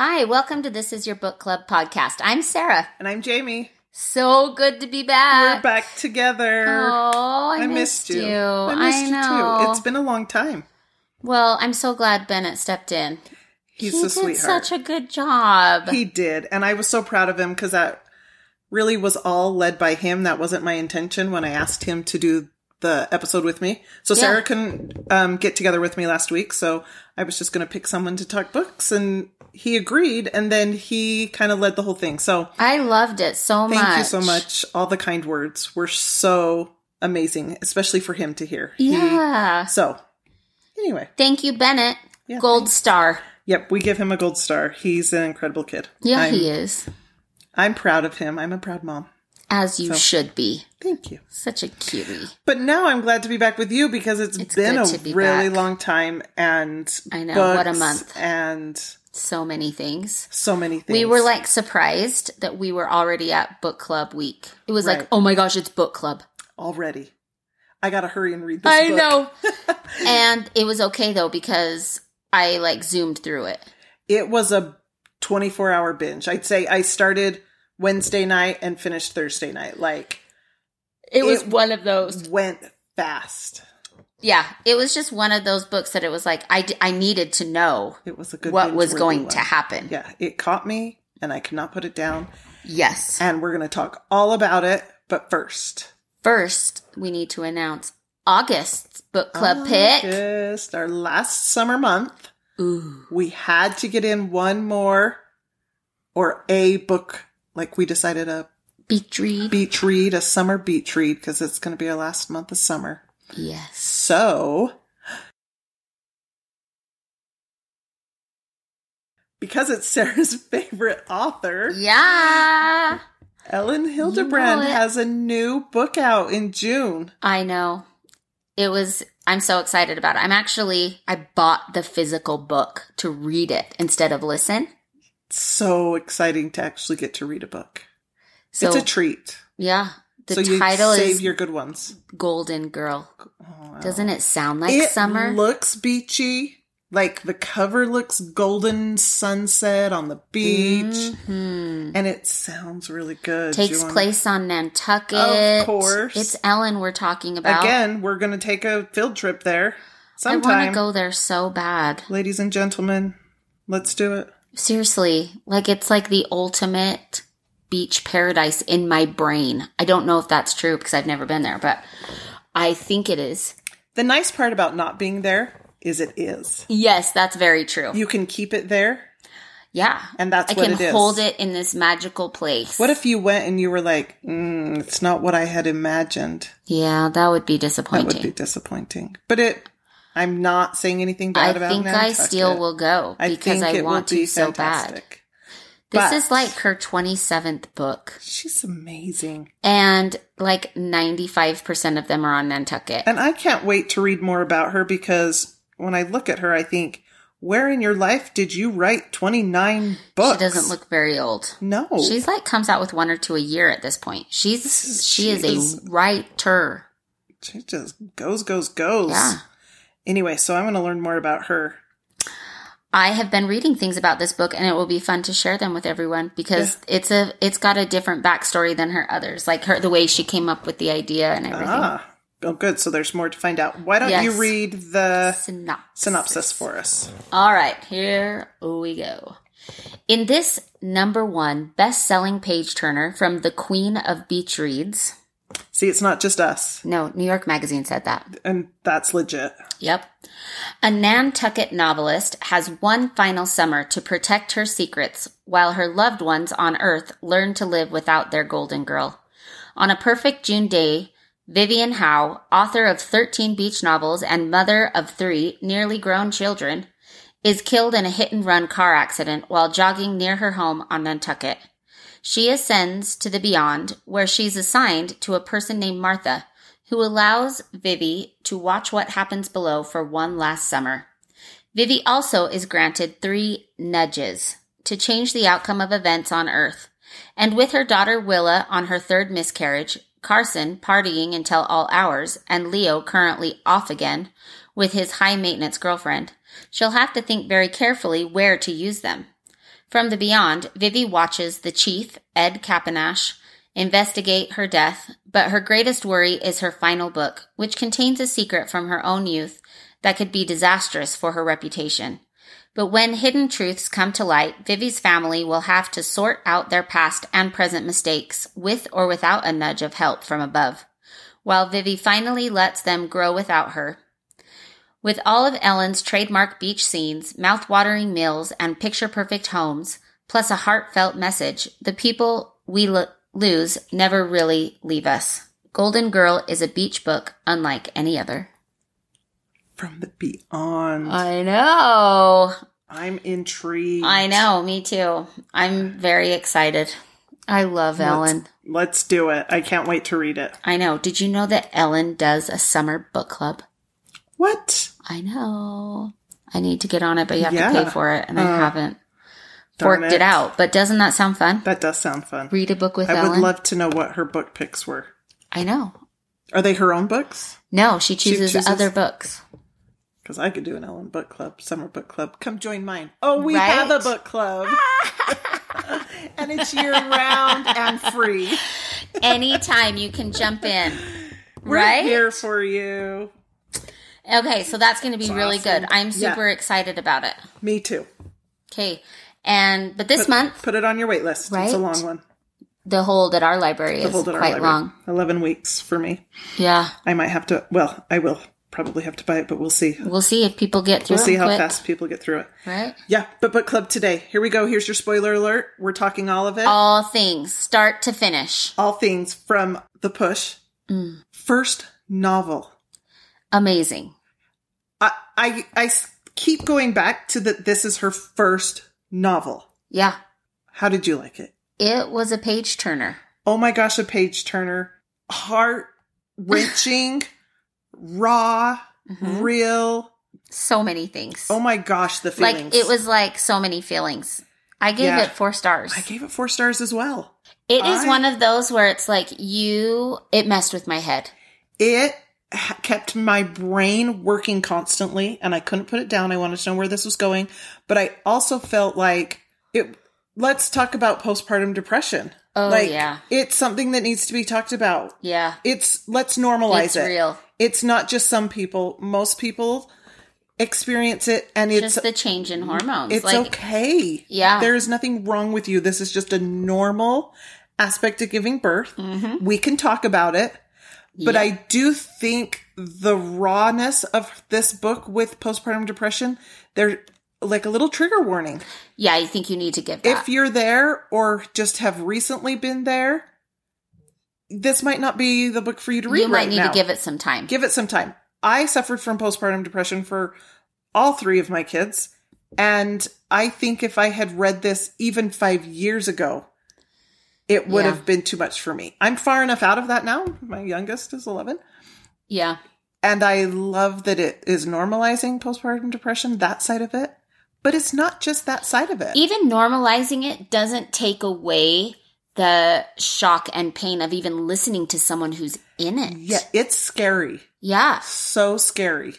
Hi, welcome to This Is Your Book Club podcast. I'm Sarah. And I'm Jamie. So good to be back. We're back together. Oh, I, missed, you. I missed you know. too. It's been a long time. well, I'm so glad Bennett stepped in. He's he did sweetheart. such a good job. he did. And I was so proud of him because that really was all led by him. That wasn't my intention when I asked him to do the episode with me. So Yeah. Sarah couldn't um, get together with me last week. So I was just going to pick someone to talk books. And he agreed. And then he kind of led the whole thing. So I loved it so thank much. Thank you so much. All the kind words were so amazing, especially for him to hear. He- Yeah. so anyway. Thank you, Bennett. Yeah, Gold star. Yep, we give him a gold star. He's an incredible kid. Yeah, I'm, he is. I'm proud of him. I'm a proud mom. As you should be. Thank you. Such a cutie. But now I'm glad to be back with you because it's It's been a be really back. long time and I know, what a month. and So many things. so many things. We were like surprised that we were already at book club week. It was like, oh my gosh, it's book club. already. I gotta hurry and read this. I book. know. and it was okay though because I like zoomed through it. It was a 24 hour binge. I'd say I started Wednesday night and finished Thursday night. Like It was It- one of those. went fast. Yeah, it was just one of those books that it was like I, d- I needed to know It was a good what was going to happen. Yeah, it caught me and I could not put it down. Yes. and we're going to talk all about it. But first, First, we need to announce August's book club pick. August, our last summer month, Ooh. we had to get in one more or a book. Like we decided a Beach read. beach read, a summer beach read, because it's going to be our last month of summer. yes. So, because it's Sarah's favorite author, Yeah. Elin Hilderbrand it. has a new book out in June. I know. It was I'm so excited about it. I'm actually I bought the physical book to read it instead of listen. So exciting to actually get to read a book. So it's a treat. yeah, the so you title save is your good ones. Golden Girl. Oh, Doesn't it sound like it summer? looks beachy. Like the cover looks golden sunset on the beach, Mhm. and it sounds really good. Takes wanna- place on Nantucket. Of course. It's Elin we're talking about. again. We're going to take a field trip there Sometime. I want to go there so bad. ladies and gentlemen. Let's do it. Seriously, like it's like the ultimate beach paradise in my brain. I don't know if that's true because I've never been there, but I think it is. The nice part about not being there is it is. Yes, that's very true. You can keep it there, yeah. and that's I what can it is. hold it in this magical place. What if you went and you were like, mm, "It's not what I had imagined." Yeah, that would be disappointing. That would be disappointing. But it, I'm not saying anything I bad about think I still will go I because I it will want be to so bad. This But- is like her 27th book, She's amazing. and like 95% of them are on Nantucket. And I can't wait to read more about her because when I look at her, I think, where in your life did you write 29 books? She doesn't look very old. No. She's like comes out with one or two a year at this point. She's is- she, she is, is- a writer. she just goes, goes, goes. Yeah. Anyway, so I'm going to learn more about her. I have been reading things about this book and it will be fun to share them with everyone because it's a it's got a different backstory than her others. Like her the way she came up with the idea and everything. Ah. Oh, good. So there's more to find out. Why don't you read the Synopsis. synopsis for us? All right, here we go. In this number one best-selling page turner from the Queen of Beach Reads. See, it's not just us, No, New York Magazine said that. and that's legit. Yep. A Nantucket novelist has one final summer to protect her secrets while her loved ones on Earth learn to live without their golden girl. On a perfect June day, Vivian Howe, author of 13 beach novels and mother of three nearly grown children, is killed in a hit and run car accident while jogging near her home on Nantucket. She ascends to the beyond, where she's assigned to a person named Martha, who allows Vivi to watch what happens below for one last summer. Vivi also is granted three nudges to change the outcome of events on Earth. And with her daughter Willa on her third miscarriage, Carson partying until all hours, and Leo currently off again with his high maintenance girlfriend, she'll have to think very carefully where to use them. From the beyond, Vivi watches the chief, Ed Kapenash, investigate her death, but her greatest worry is her final book, which contains a secret from her own youth that could be disastrous for her reputation. But when hidden truths come to light, Vivi's family will have to sort out their past and present mistakes with or without a nudge of help from above, while Vivi finally lets them grow without her. With all of Elin's trademark beach scenes, mouth-watering meals, and picture-perfect homes, plus a heartfelt message, the people we lo- lose never really leave us. Golden Girl is a beach book unlike any other. From the beyond. I know. I'm intrigued. I know, me too. I'm very excited. I love Elin. Let's do it. I can't wait to read it. I know. Did you know that Elin does a summer book club? What? I know. I need to get on it, but you have Yeah. to pay for it, and I Uh, haven't forked it. it. out. But doesn't that sound fun? That does sound fun. Read a book with I Elin. would love to know what her book picks were. I know. Are they her own books? No, she chooses, chooses- other books. Because I could do an Elin book club, summer book club. Come join mine. Oh, we Right? have a book club. and it's year round and free. Anytime you can jump in. We're right? here for you. Okay, so that's going to be really awesome. good. I'm Yeah. super excited about it. Me too. Okay. And but this month Put it on your wait list. It's a long one. the hold at our library is it our quite library. long. 11 weeks for me. Yeah. I might have to, well, I will probably have to buy it, but we'll see. We'll see if people get through We'll see how quick, fast people get through it. Right? Yeah, but book club today. Here we go. Here's your spoiler alert. We're talking all of it. All things, start to finish. all things from the push. Mm. First novel. Amazing. I, I I keep going back to that. This is her first novel. Yeah. How did you like it? It was a page turner. Oh my gosh, a page turner, heart wrenching, raw, Mhm. real. So many things. Oh my gosh, the feelings. like it was like so many feelings. I gave Yeah. it four stars. I gave it four stars as well. It is I- one of those where it's like you. It messed with my head. It kept my brain working constantly, and I couldn't put it down. I wanted to know where this was going, but I also felt like it. Let's talk about postpartum depression. Oh, like, yeah. it's something that needs to be talked about. Yeah, It's let's normalize it's it. real. It's not just some people. Most people experience it, and it's Just the change in hormones. it's like okay. Yeah. there is nothing wrong with you. This is just a normal aspect of giving birth. Mm-hmm. We can talk about it. But Yeah. I do think the rawness of this book with postpartum depression, they're like a little trigger warning. yeah, I think you need to give that. If you're there or just have recently been there, this might not be the book for you to read you might right need now. to give it some time. Give it some time. I suffered from postpartum depression for all three of my kids. And I think if I had read this even five years ago, it would Yeah. have been too much for me. I'm far enough out of that now. My youngest is 11. yeah, And I love that it is normalizing postpartum depression, that side of it. But it's not just that side of it. even normalizing it doesn't take away the shock and pain of even listening to someone who's in it. yeah, it's scary. Yeah. So scary.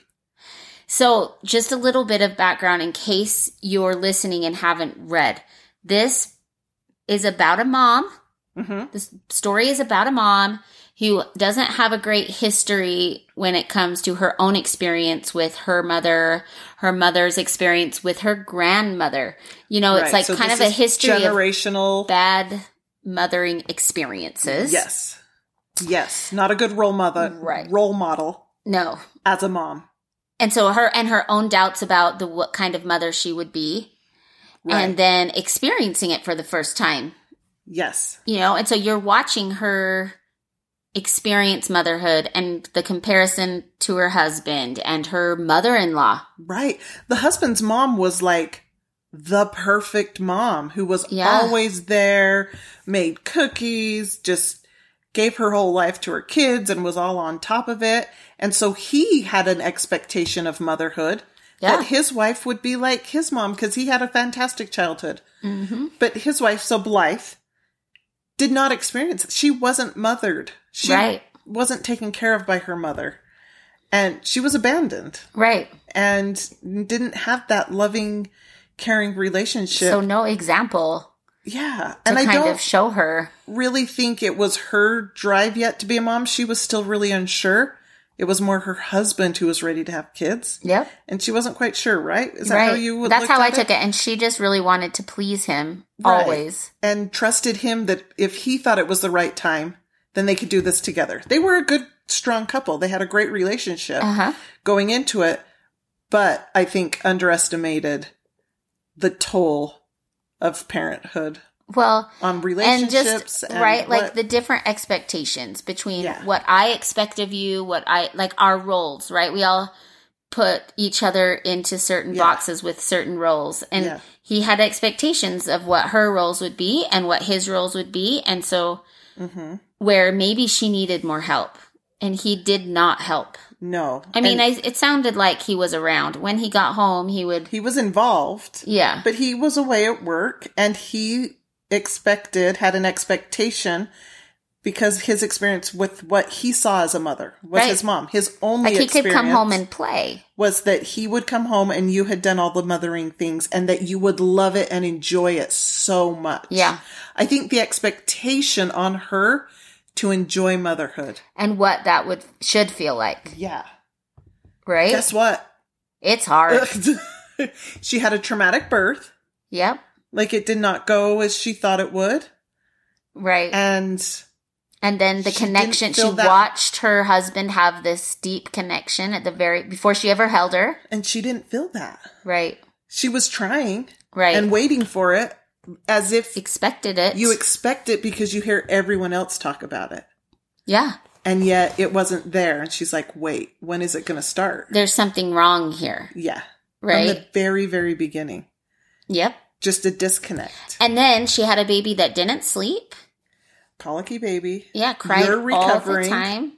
So, just a little bit of background in case you're listening and haven't read. This is about a mom. Hmm This story is about a mom who doesn't have a great history when it comes to her own experience with her mother, her mother's experience with her grandmother. You know, it's like kind of a history of generational. bad mothering experiences. Yes. Yes. Not a good role mother. Right. Role model No. as a mom. And so her and her own doubts about the what kind of mother she would be Right. and then experiencing it for the first time. Yes. You know, and so you're watching her experience motherhood and the comparison to her husband and her mother-in-law. Right. The husband's mom was like the perfect mom who was Yeah. always there, made cookies, just gave her whole life to her kids and was all on top of it. And so he had an expectation of motherhood Yeah. that his wife would be like his mom because he had a fantastic childhood. Mm-hmm. But his wife, so Blythe, did not experience. She wasn't mothered. She Right. wasn't taken care of by her mother. And she was abandoned Right. and didn't have that loving caring relationship. So no example yeah. And I kind don't of show her. really think it was her drive yet to be a mom. She was still really unsure. It was more her husband who was ready to have kids. Yep. And she wasn't quite sure, right? Is that right. how you would That's how I at took it. And she just really wanted to please him Right. always. And trusted him that if he thought it was the right time, then they could do this together. They were a good, strong couple. They had a great relationship Uh huh. going into it, but I think underestimated the toll of parenthood Well, on and relationships. just right like the different expectations between Yeah. what i expect of you what i like our roles right we all put each other into certain Yeah. boxes with certain roles and Yeah. he had expectations of what her roles would be and what his roles would be and so Mhm. where maybe she needed more help and he did not help no. i mean I, it sounded like he was around when he got home he would he was involved. yeah But he was away at work and he expected, had an expectation because his experience with what he saw as a mother was Right. his mom. His only like he could come home and play was that he would come home and you had done all the mothering things and that you would love it and enjoy it so much. Yeah. I think the expectation on her to enjoy motherhood. and what that would should feel like Yeah. right Guess what? it's hard she had a traumatic birth. yep Like it did not go as she thought it would. Right. And And then the She connection, she that- watched her husband have this deep connection at the very, before she ever held her. and she didn't feel that. Right. She was trying Right. and waiting for it as if Expected it. you expect it because you hear everyone else talk about it. yeah. And yet it wasn't there. And she's like, wait, when is it going to start? There's something wrong here. Yeah. Right. From the very, very beginning. yep. Just a disconnect. And then she had a baby that didn't sleep. Colicky baby. Yeah. Cried You're all the time.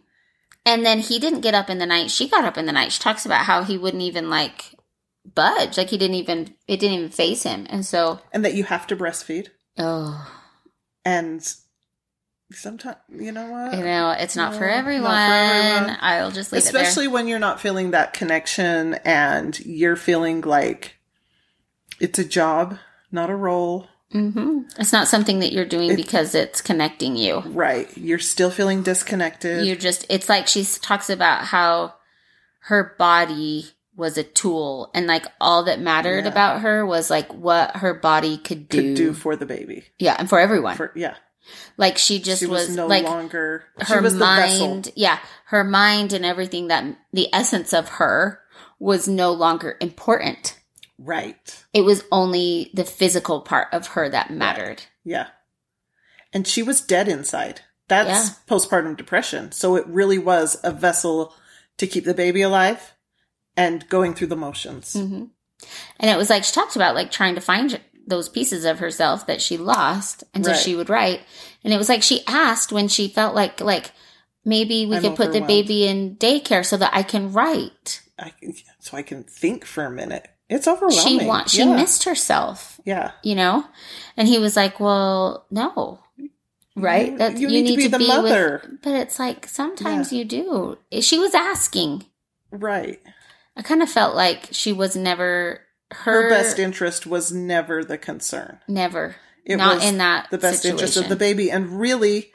And then he didn't get up in the night. She got up in the night. She talks about how he wouldn't even like budge. Like he didn't even, it didn't even face him. And so, And that you have to breastfeed. oh, And sometimes, you know what? you know, it's not for No, not for everyone. everyone. I'll just leave Especially when you're not feeling that connection and you're feeling like it's a job, not a role. it there. hmm It's not something that you're doing because it's connecting you. Right. You're still feeling disconnected. You're just, it's like she talks about how her body was a tool and like all that mattered Yeah. about her was like what her body could do. could do for the baby. yeah. And for everyone. For yeah. like she just She was, was, no like longer she her was the mind. Yeah. Her mind and everything that the essence of her was no longer important. Right. It was only the physical part of her that mattered. Yeah. And she was dead inside. That's postpartum depression. So it really was a vessel to keep the baby alive and going through the motions. hmm And it was like she talked about like trying to find those pieces of herself that she lost, and so Right. she would write. And it was like she asked when she felt like like maybe we I'm could put the baby in daycare so that I can write. I, so I can think for a minute. It's overwhelming. She want she yeah. missed herself, Yeah. you know. And he was like, "Well, no." Right? You- That you need to be the mother. with but it's like sometimes you do. She was asking. Right. I kind of felt like she was never Her, her, best interest was never the concern. never It not was in that the best interest of the baby. And really,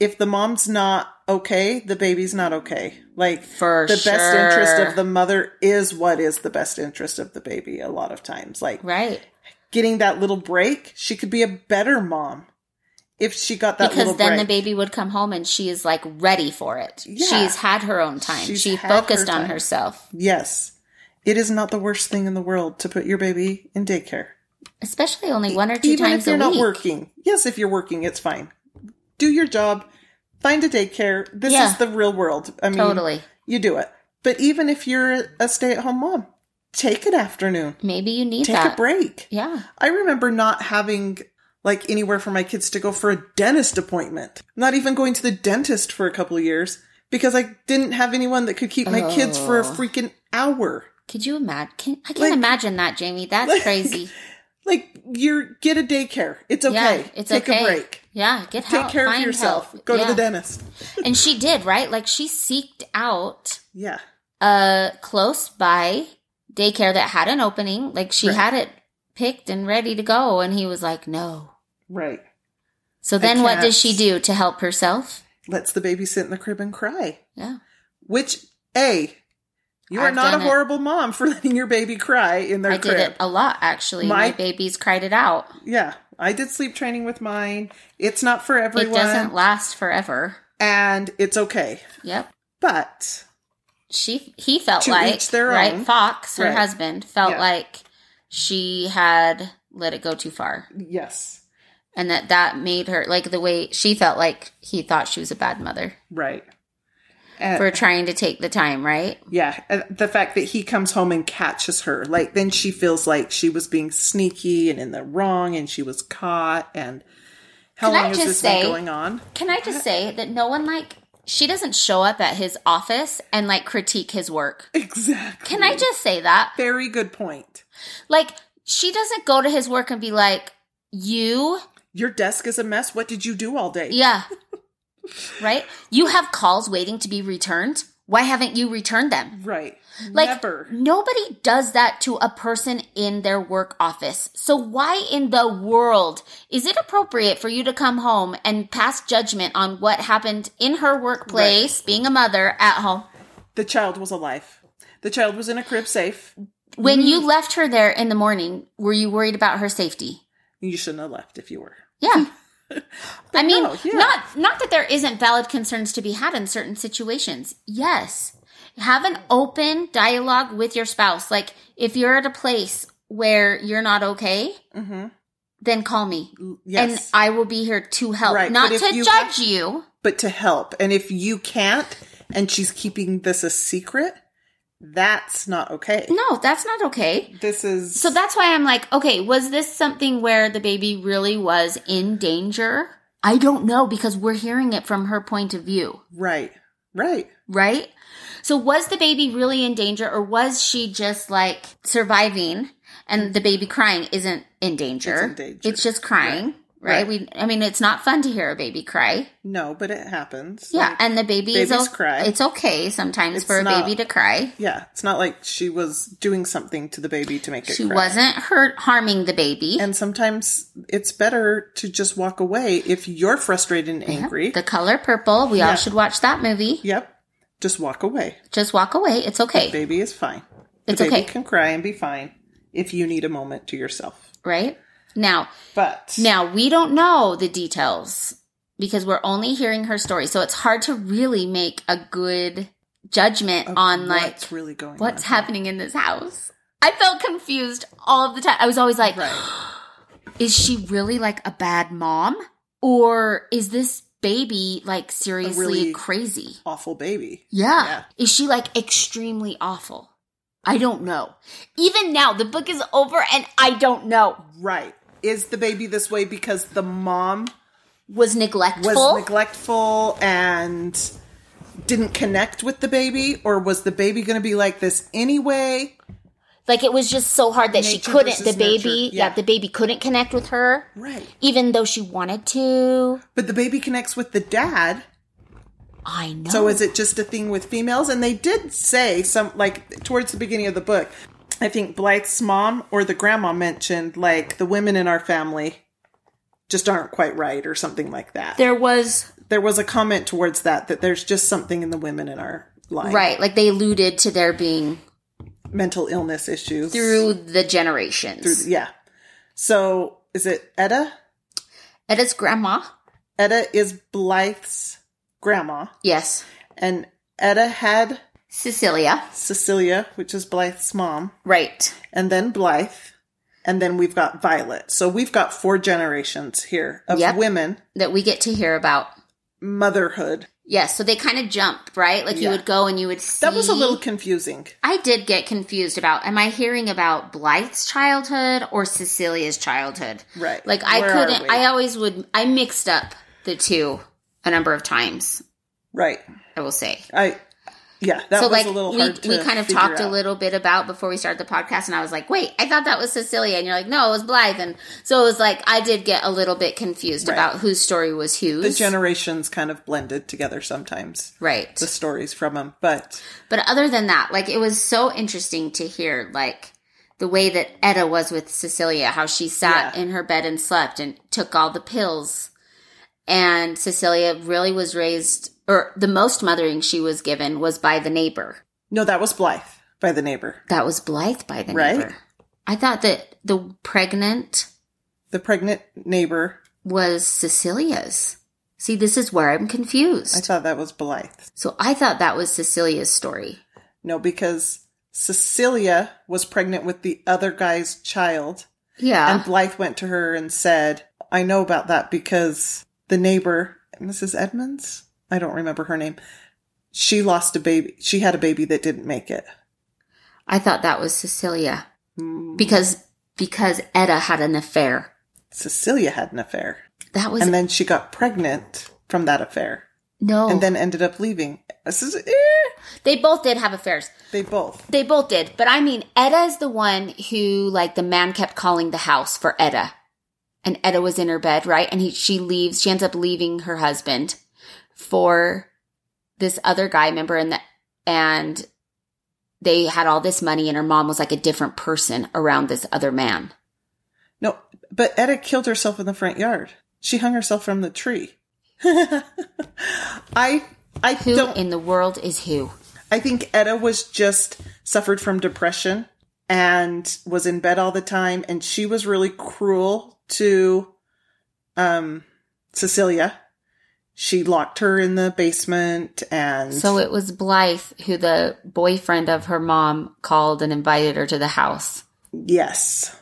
if the mom's not okay, the baby's not okay. Like For the best interest of the mother is what is the best interest of the baby a lot of times. Like right getting that little break, she could be a better mom if she got that because then break. the baby would come home and she is like ready for it. Yeah. She's had her own time. She's she had her focused on time. herself, yes. It is not the worst thing in the world to put your baby in daycare. especially only one or two Even times if you're not week. working. Yes, if you're working, it's fine. Do your job. Find a daycare. This Yeah. is the real world. I mean, Totally. you do it. But even if you're a stay-at-home mom, take an afternoon. Maybe you need Take that. a break. Yeah. I remember not having like anywhere for my kids to go for a dentist appointment. Not even going to the dentist for a couple of years because I didn't have anyone that could keep my kids for a Oh. freaking hour. Could you imagine? I can't Like- imagine that, Jamie. That's like- crazy. Like you're get a daycare. It's okay. Yeah, it's Take okay. a break. Yeah, get Take help. care of yourself. help. Go Yeah. to the dentist. and she did right. Like she seeked out Yeah. a close by daycare that had an opening. Like she Right. had it picked and ready to go. And he was like, no. Right. So then what does she do to help herself? Lets the baby sit in the crib and cry. Yeah. Which, A, you are I've not a done it. horrible mom for letting your baby cry in their I crib. I did it a lot, actually. My- My, babies cried it out. Yeah. I did sleep training with mine. It's not for everyone. It doesn't last forever. and it's okay. Yep. But She he felt like right own. Fox, her Right. husband, felt Yeah. like she had let it go too far. yes, And that that made her like the way she felt like he thought she was a bad mother right. And, for trying to take the time, right? yeah, and the fact that he comes home and catches her, like then she feels like she was being sneaky and in the wrong, and she was caught. And how Can long has just this say- been going on? Can I just uh, say that no one like she doesn't show up at his office and like critique his work. Exactly. Can I just say that? Very good point. Like she doesn't go to his work and be like, "You, Your desk is a mess. What did you do all day? yeah." right? You have calls waiting to be returned. Why haven't you returned them? Right. Like Never. nobody does that to a person in their work office. So why in the world is it appropriate for you to come home and pass judgment on what happened in her workplace, being a mother at home? The child was alive. The child was in a crib safe. When Mm. you left her there in the morning, were you worried about her safety? You shouldn't have left if you were. Yeah. I mean, no, yeah. not not that there isn't valid concerns to be had in certain situations. Yes. Have an open dialogue with your spouse. Like if you're at a place where you're not okay, Mm-hmm. then call me. Yes. And I will be here to help, Right, not to you judge you. but to help. And if you can't, and she's keeping this a secret, that's not okay. No, that's not okay. This is So that's why I'm like, okay, was this something where the baby really was in danger? I don't know because we're hearing it from her point of view. right, right. right? So was the baby really in danger or was she just like surviving and the baby crying isn't in danger? It's in danger. It's just crying, right? Right. We I mean it's not fun to hear a baby cry. No, but it happens. Yeah, Like, and the baby is o- cry. it's okay sometimes It's for a baby to cry. yeah. It's not like she was doing something to the baby to make it. She cry. wasn't hurt harming the baby. And sometimes it's better to just walk away if you're frustrated and angry. the color purple, we Yeah. all should watch that movie. yep. Just walk away. Just walk away. It's okay. Baby is fine. The It's baby okay. can cry and be fine if you need a moment to yourself. Right? Now, But Now, we don't know the details because we're only hearing her story. So it's hard to really make a good judgment of on like what's really going what's on. happening in this house. I felt confused all of the time. I was always like, Right. is she really like a bad mom? Or is this baby like seriously really- crazy? Awful baby. Yeah. Yeah. Is she like extremely awful? I don't know. Even now, the book is over and I don't know. Right. Is the baby this way because the mom Was neglectful? was neglectful and didn't connect with the baby? Or was the baby going to be like this anyway? Like it was just so hard that she couldn't. The versus baby, nurture, yeah. the baby couldn't connect with her, Right. even though she wanted to. But the baby connects with the dad. I know. So is it just a thing with females? And they did say some, like, towards the beginning of the book, I think Blythe's mom or the grandma mentioned, like, the women in our family just aren't quite right or something like that. there was there was a comment towards that, that there's just something in the women in our line. right, like they alluded to there being Mental illness issues. through the generations. yeah. So is it Etta? Edda's grandma, Etta is Blythe's grandma. yes, And Etta had Cecilia, Cecilia, which is Blythe's mom. right? and then Blythe, and then we've got Violet. So we've got four generations here of Yep. women, That we get to hear about. motherhood. Yes, so they kind of jump, right? Like you would go and you would see. That was a little confusing. I did get confused about. Am I hearing about Blythe's childhood or Cecilia's childhood? Right. Like I Where couldn't. I always would. I mixed up the two a number of times. Right. I will say. I. Yeah, that so was like a little we hard to we kind of talked a little bit about before we started the podcast, and I was like, wait, I thought that was Cecilia, and you're like, no, it was Blythe, and so it was like I did get a little bit confused Right. about whose story was whose. The generations kind of blended together sometimes. right. The stories from them, but But other than that, like it was so interesting to hear like the way that Etta was with Cecilia, how she sat Yeah. in her bed and slept and took all the pills. And Cecilia really was raised, or the most mothering she was given was by the neighbor. No, that was Blythe by the neighbor. That was Blythe by the Right. neighbor. I thought that the pregnant The pregnant neighbor. was Cecilia's. See, this is where I'm confused. I thought that was Blythe. so I thought that was Cecilia's story. No, because Cecilia was pregnant with the other guy's child. Yeah. And Blythe went to her and said, I know about that because the neighbor, Mrs. Edmonds, I don't remember her name, she lost a baby. She had a baby that didn't make it. I thought that was Cecilia Mm, because because Etta had an affair. Cecilia had an affair. That was And then she got pregnant from that affair no. and then ended up leaving. Is, eh, they both did have affairs. they both. They both did, but I mean, Etta is the one who like the man kept calling the house for Etta, and Etta was in her bed, right? And he she leaves. She ends up leaving her husband for this other guy. Remember, and the, and they had all this money, and her mom was like a different person around this other man. No, but Etta killed herself in the front yard. She hung herself from the tree. I I Who don't in the world is who? I think Etta was just suffered from depression and was in bed all the time and she was really cruel to um Cecilia. She locked her in the basement and So it was Blythe who the boyfriend of her mom called and invited her to the house. yes.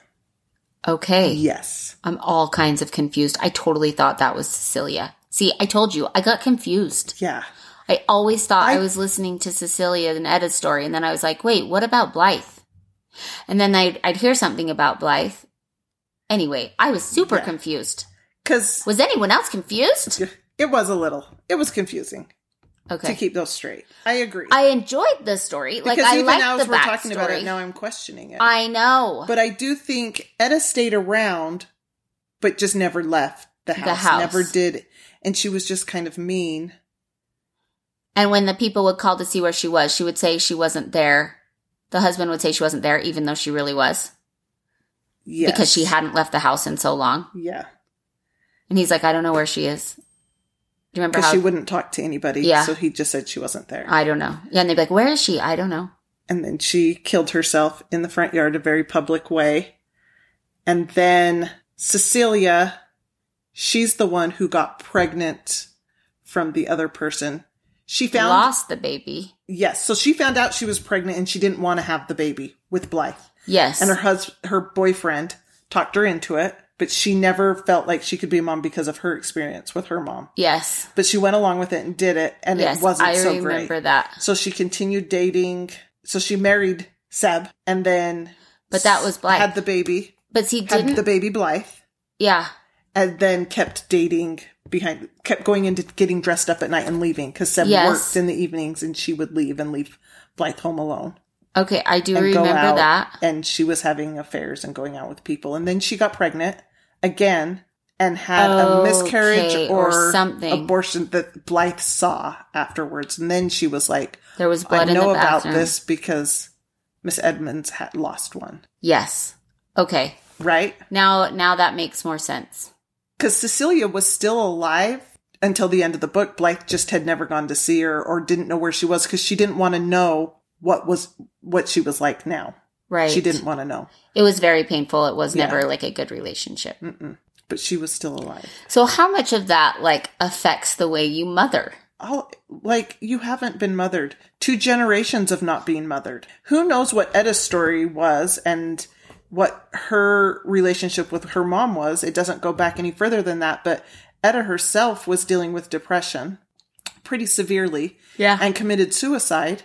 Okay. Yes. I'm all kinds of confused. I totally thought that was Cecilia. See, I told you, I got confused. Yeah. I always thought I, I- was listening to Cecilia and Etta's story, and then I was like, wait, what about Blythe? And then I'd, I'd hear something about Blythe. Anyway, I was super Yeah. confused. Cuz Was anyone else confused? it was a little. It was confusing Okay. to keep those straight. I agree. I enjoyed the story. Like, because I even liked now the as we're talking about it, now I'm questioning it. I know. But I do think Etta stayed around, but just never left the house. house. Never did. And she was just kind of mean. And when the people would call to see where she was, she would say she wasn't there. The husband would say she wasn't there, even though she really was, Yes. because she hadn't left the house in so long. Yeah. And he's like, I don't know where she is. Do you remember Because how? she wouldn't talk to anybody. Yeah. So he just said she wasn't there. I don't know. Yeah, and they'd be like, Where is she? I don't know. and then she killed herself in the front yard, a very public way. And then Cecilia, she's the one who got pregnant from the other person. She found Lost the baby. yes, so she found out she was pregnant and she didn't want to have the baby with Blythe. Yes. and her husband, her boyfriend talked her into it, but she never felt like she could be a mom because of her experience with her mom. yes. But she went along with it and did it, and yes. it wasn't I so remember great. that. So she continued dating. So she married Seb, and then But that was Blythe. had the baby, But he didn't. the baby Blythe, yeah. and then kept dating behind, kept going into getting dressed up at night and leaving because Seb Yes. worked in the evenings, and she would leave and leave Blythe home alone. Okay. I do remember that. And she was having affairs and going out with people. And then she got pregnant again and had a miscarriage Okay, or, or something. abortion that Blythe saw afterwards. And then she was like, There was I blood in know about this because Miss Edmonds had lost one. Yes. Okay. Right? Now, now that makes more sense. Because Cecilia was still alive until the end of the book. Blythe just had never gone to see her or didn't know where she was because she didn't want to know what was what she was like now. Right. She didn't want to know. It was very painful. It was Yeah. never like a good relationship. Mm-mm. But she was still alive. So how much of that like affects the way you mother? all like you haven't been mothered two generations of not being mothered who knows what etta's story was and what her relationship with her mom was it doesn't go back any further than that but etta herself was dealing with depression pretty severely Yeah. and committed suicide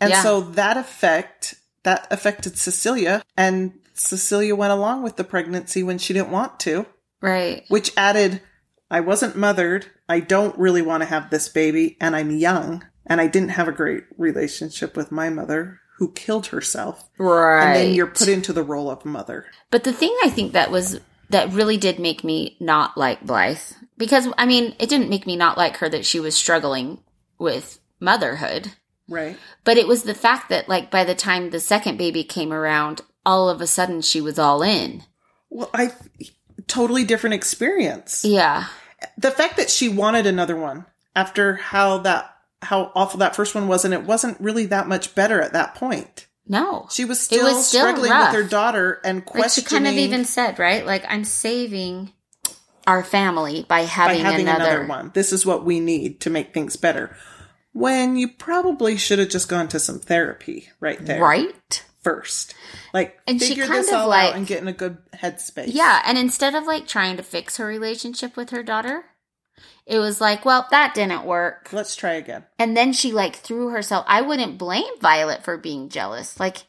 and Yeah. so that effect that affected cecilia and cecilia went along with the pregnancy when she didn't want to right. which added I wasn't mothered. I don't really want to have this baby, and I'm young, and I didn't have a great relationship with my mother who killed herself. Right. And then you're put into the role of mother. But the thing I think that was that really did make me not like Blythe because I mean, it didn't make me not like her that she was struggling with motherhood, Right. but it was the fact that like by the time the second baby came around, all of a sudden she was all in. Well, I totally different experience. Yeah. The fact that she wanted another one after how that how awful that first one was, and it wasn't really that much better at that point. No. She was still, was still struggling rough. with her daughter and Like she kind of even said, right? Like I'm saving our family by by having, having another, another one. This is what we need to make things better. When you probably should have just gone to some therapy right there Right? first. Like And she figure kind this of all like- out and get in a good headspace. Yeah, and instead of like trying to fix her relationship with her daughter, it was like, well, that didn't work. Let's try again. And then she like threw herself. I wouldn't blame Violet for being jealous. Like it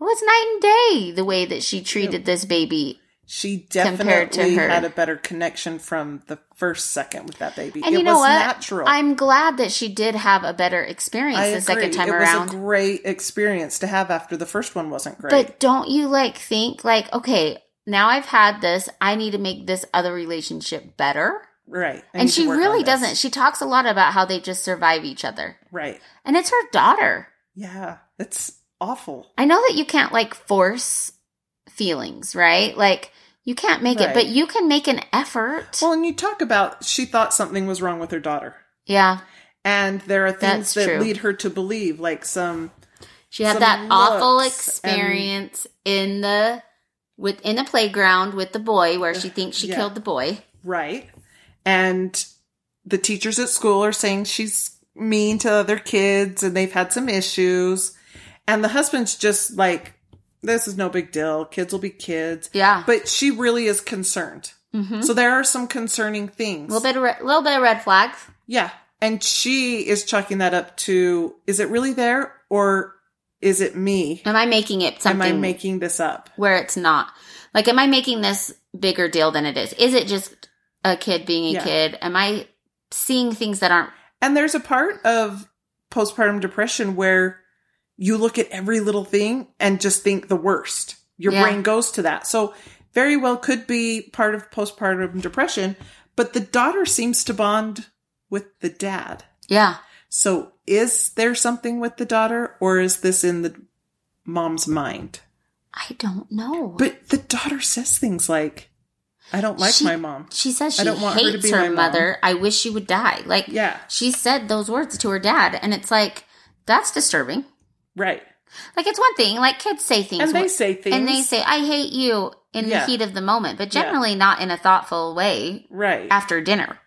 was night and day the way that she treated this baby. She definitely had a better connection from the first second with that baby. And it you know was what? natural. I'm glad that she did have a better experience I the second agree. time it around. was a great experience to have after the first one wasn't great. But don't you like think like, okay, now I've had this, I need to make this other relationship better? right. I and she really doesn't. She talks a lot about how they just survive each other. Right. And it's her daughter. Yeah. It's awful. I know that you can't like force feelings, right? Like you can't make it, but you can make an effort. Well, and you talk about she thought something was wrong with her daughter. yeah. And there are things That's that true. lead her to believe, like some She had Some that awful experience in the with in the playground with the boy where she thinks she Yeah. killed the boy. right. And the teachers at school are saying she's mean to other kids and they've had some issues. And the husband's just like, this is no big deal. Kids will be kids. Yeah. But she really is concerned. mm-hmm. So there are some concerning things. A little bit of re- little bit of red flags. Yeah. And she is chalking that up to is it really there or is it me? Am I making it something? Am I making this up? where it's not? Like, am I making this bigger deal than it is? Is it just a kid being a Yeah. kid? Am I seeing things that aren't? And there's a part of postpartum depression where you look at every little thing and just think the worst. Your Yeah. brain goes to that. So very well could be part of postpartum depression, but the daughter seems to bond with the dad. Yeah. So is there something with the daughter or is this in the mom's mind? I don't know. But the daughter says things like, I don't like She- my mom. she says I don't want her to be her, my mom. mother. I wish she would die. Like, Yeah, she said those words to her dad, and it's like that's disturbing. Right. Like, it's one thing, like kids say things, And they say things. and they say, "I hate you" in Yeah. the heat of the moment, but Yeah. generally not in a thoughtful way right. after dinner,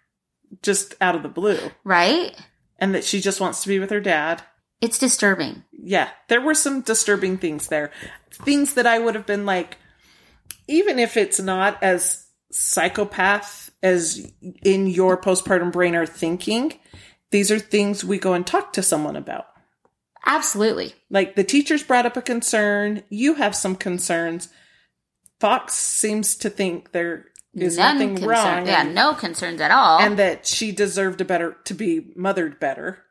Just out of the blue. right? And that she just wants to be with her dad. It's disturbing. Yeah, there were some disturbing things there. Things that I would have been like, even if it's not as psychopath as in your postpartum brain are thinking, these are things we go and talk to someone about. Absolutely. Like the teachers brought up a concern, you have some concerns. Fox seems to think there is None nothing concern- wrong. Yeah, and, no concerns at all. and that she deserved a better to be mothered better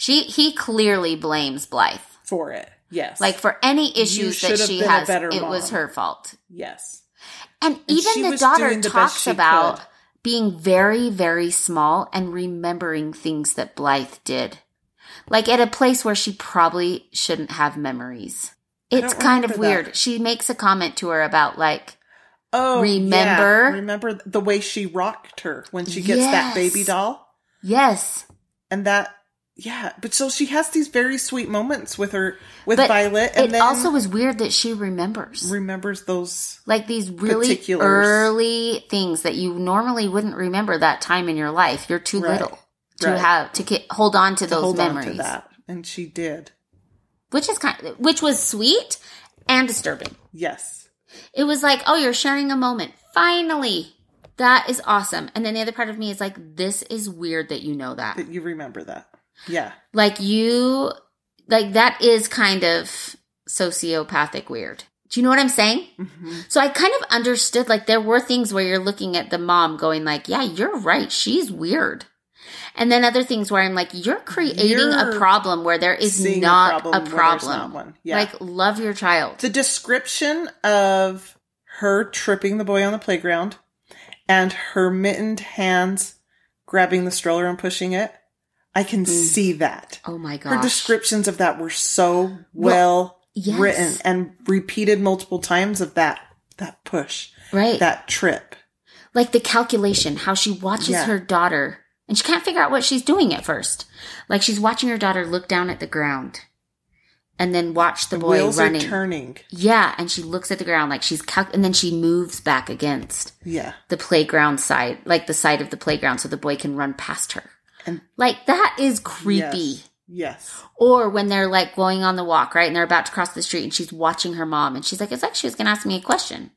she he clearly blames Blythe. for it. Yes. Like for any issues that she has, it was her fault. yes. And, And even the daughter the talks about could. being very, very small and remembering things that Blythe did. Like at a place where she probably shouldn't have memories. It's kind of remember that. weird. She makes a comment to her about like, Oh, Remember? yeah. Remember the way she rocked her when she gets that baby doll? yes, And that, yeah. But so she has these very sweet moments with her, with but Violet, and it also is weird that she remembers. remembers those. like these really early things that you normally wouldn't remember that time in your life. You're too Right. little to Right. have to hold on to, to those hold memories. on to that. And she did. which is kind of, which was sweet and disturbing. Yes. It was like, oh, you're sharing a moment. Finally. That is awesome. And then the other part of me is like, this is weird that you know that. That you remember that. Yeah. Like you like that is kind of sociopathic weird. Do you know what I'm saying? hmm So I kind of understood like there were things where you're looking at the mom going like, yeah, you're right. She's weird. And then other things where I'm like, you're creating You're a problem where there is seeing a not problem a problem. not. Yeah. Like love your child. The description of her tripping the boy on the playground and her mittened hands grabbing the stroller and pushing it, I can mm. see that. Oh my god. Her descriptions of that were so well, Yes. written and repeated multiple times of that that push, Right. that trip. like the calculation, how she watches Yeah. her daughter and she can't figure out what she's doing at first. Like she's watching her daughter look down at the ground and then watch the boy Wheels running. are turning. Yeah, and she looks at the ground like she's cal- and then she moves back against Yeah. the playground side, like the side of the playground so the boy can run past her. And- like that is creepy. Yes. Yes. Or when they're like going on the walk, right? And they're about to cross the street and she's watching her mom and she's like, it's like she was going to ask me a question.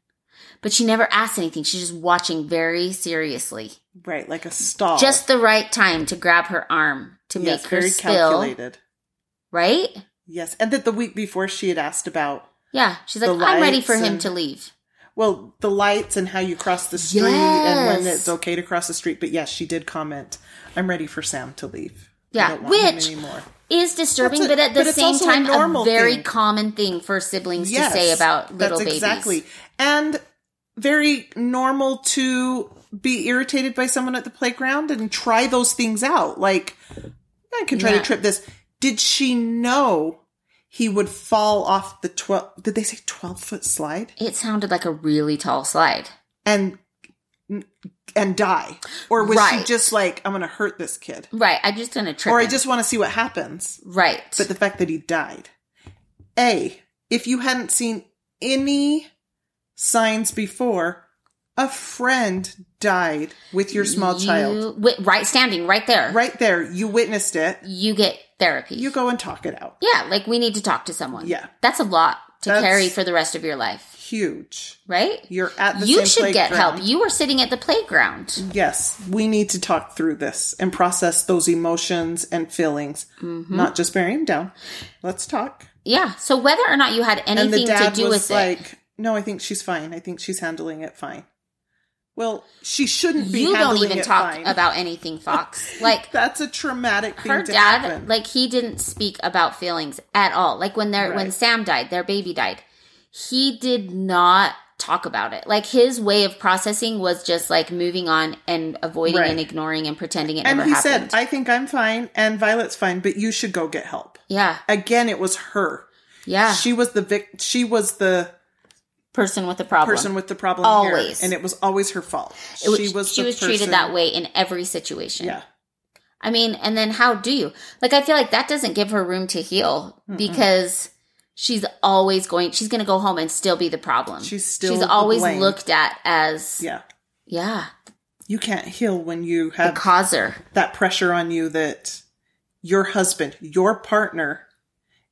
But she never asks anything. She's just watching very seriously. Right, like a stall. Just the right time to grab her arm to yes, make her very spill. calculated. Right? Yes, and that the week before she had asked about Yeah. She's like, I'm ready for lights him to leave. well the lights and how you cross the street and when it's okay to cross the street. But yes, she did comment. I'm ready for Sam to leave. Yeah, don't want him which-. Is disturbing, a- but at the but same a time, a, normal very thing. common thing for siblings Yes, to say about little that's babies. exactly and very normal to be irritated by someone at the playground and try those things out. Like I can try Yeah. to trip this. Did she know he would fall off the twelve? Did they say twelve foot slide It sounded like a really tall slide. and and die, or was she just like I'm going to hurt this kid, Right. I'm just going to trip. or I just want to see what happens? Right. But the fact that he died. A, if you hadn't seen any signs before, a friend died with your small child. You- wi- right, standing right there. Right there, you witnessed it. You get therapy. You go and talk it out. yeah, like we need to talk to someone. Yeah. That's a lot to That's- carry for the rest of your life, Huge. right? You're at the You should get help. You were sitting at the playground. Yes, we need to talk through this and process those emotions and feelings, Mm-hmm. not just bury them down. Let's talk. Yeah. So whether or not you had anything to do with it, like, "No, I think she's fine. I think she's handling it fine." Well, she shouldn't be. you don't even talk fine. about anything, Fox. Like That's a traumatic thing her to dad, happen. like he didn't speak about feelings at all. Like when their when Sam died, their baby died, he did not talk about it. Like his way of processing was just like moving on and avoiding Right. and ignoring and pretending it and never happened. And he said, "I think I'm fine, and Violet's fine, but you should go get help." yeah, Again, it was her. yeah. She was the vic- She was the person with the problem. person with the problem Always. here, and it was always her fault. Was- she was. she the was treated that way in every situation. Yeah, I mean, and then how do you? Like, I feel like that doesn't give her room to heal because she's always going, she's going to go home and still be the problem. She's still she's always looked at as, yeah. yeah, You can't heal when you the have causer. that pressure on you that your husband, your partner,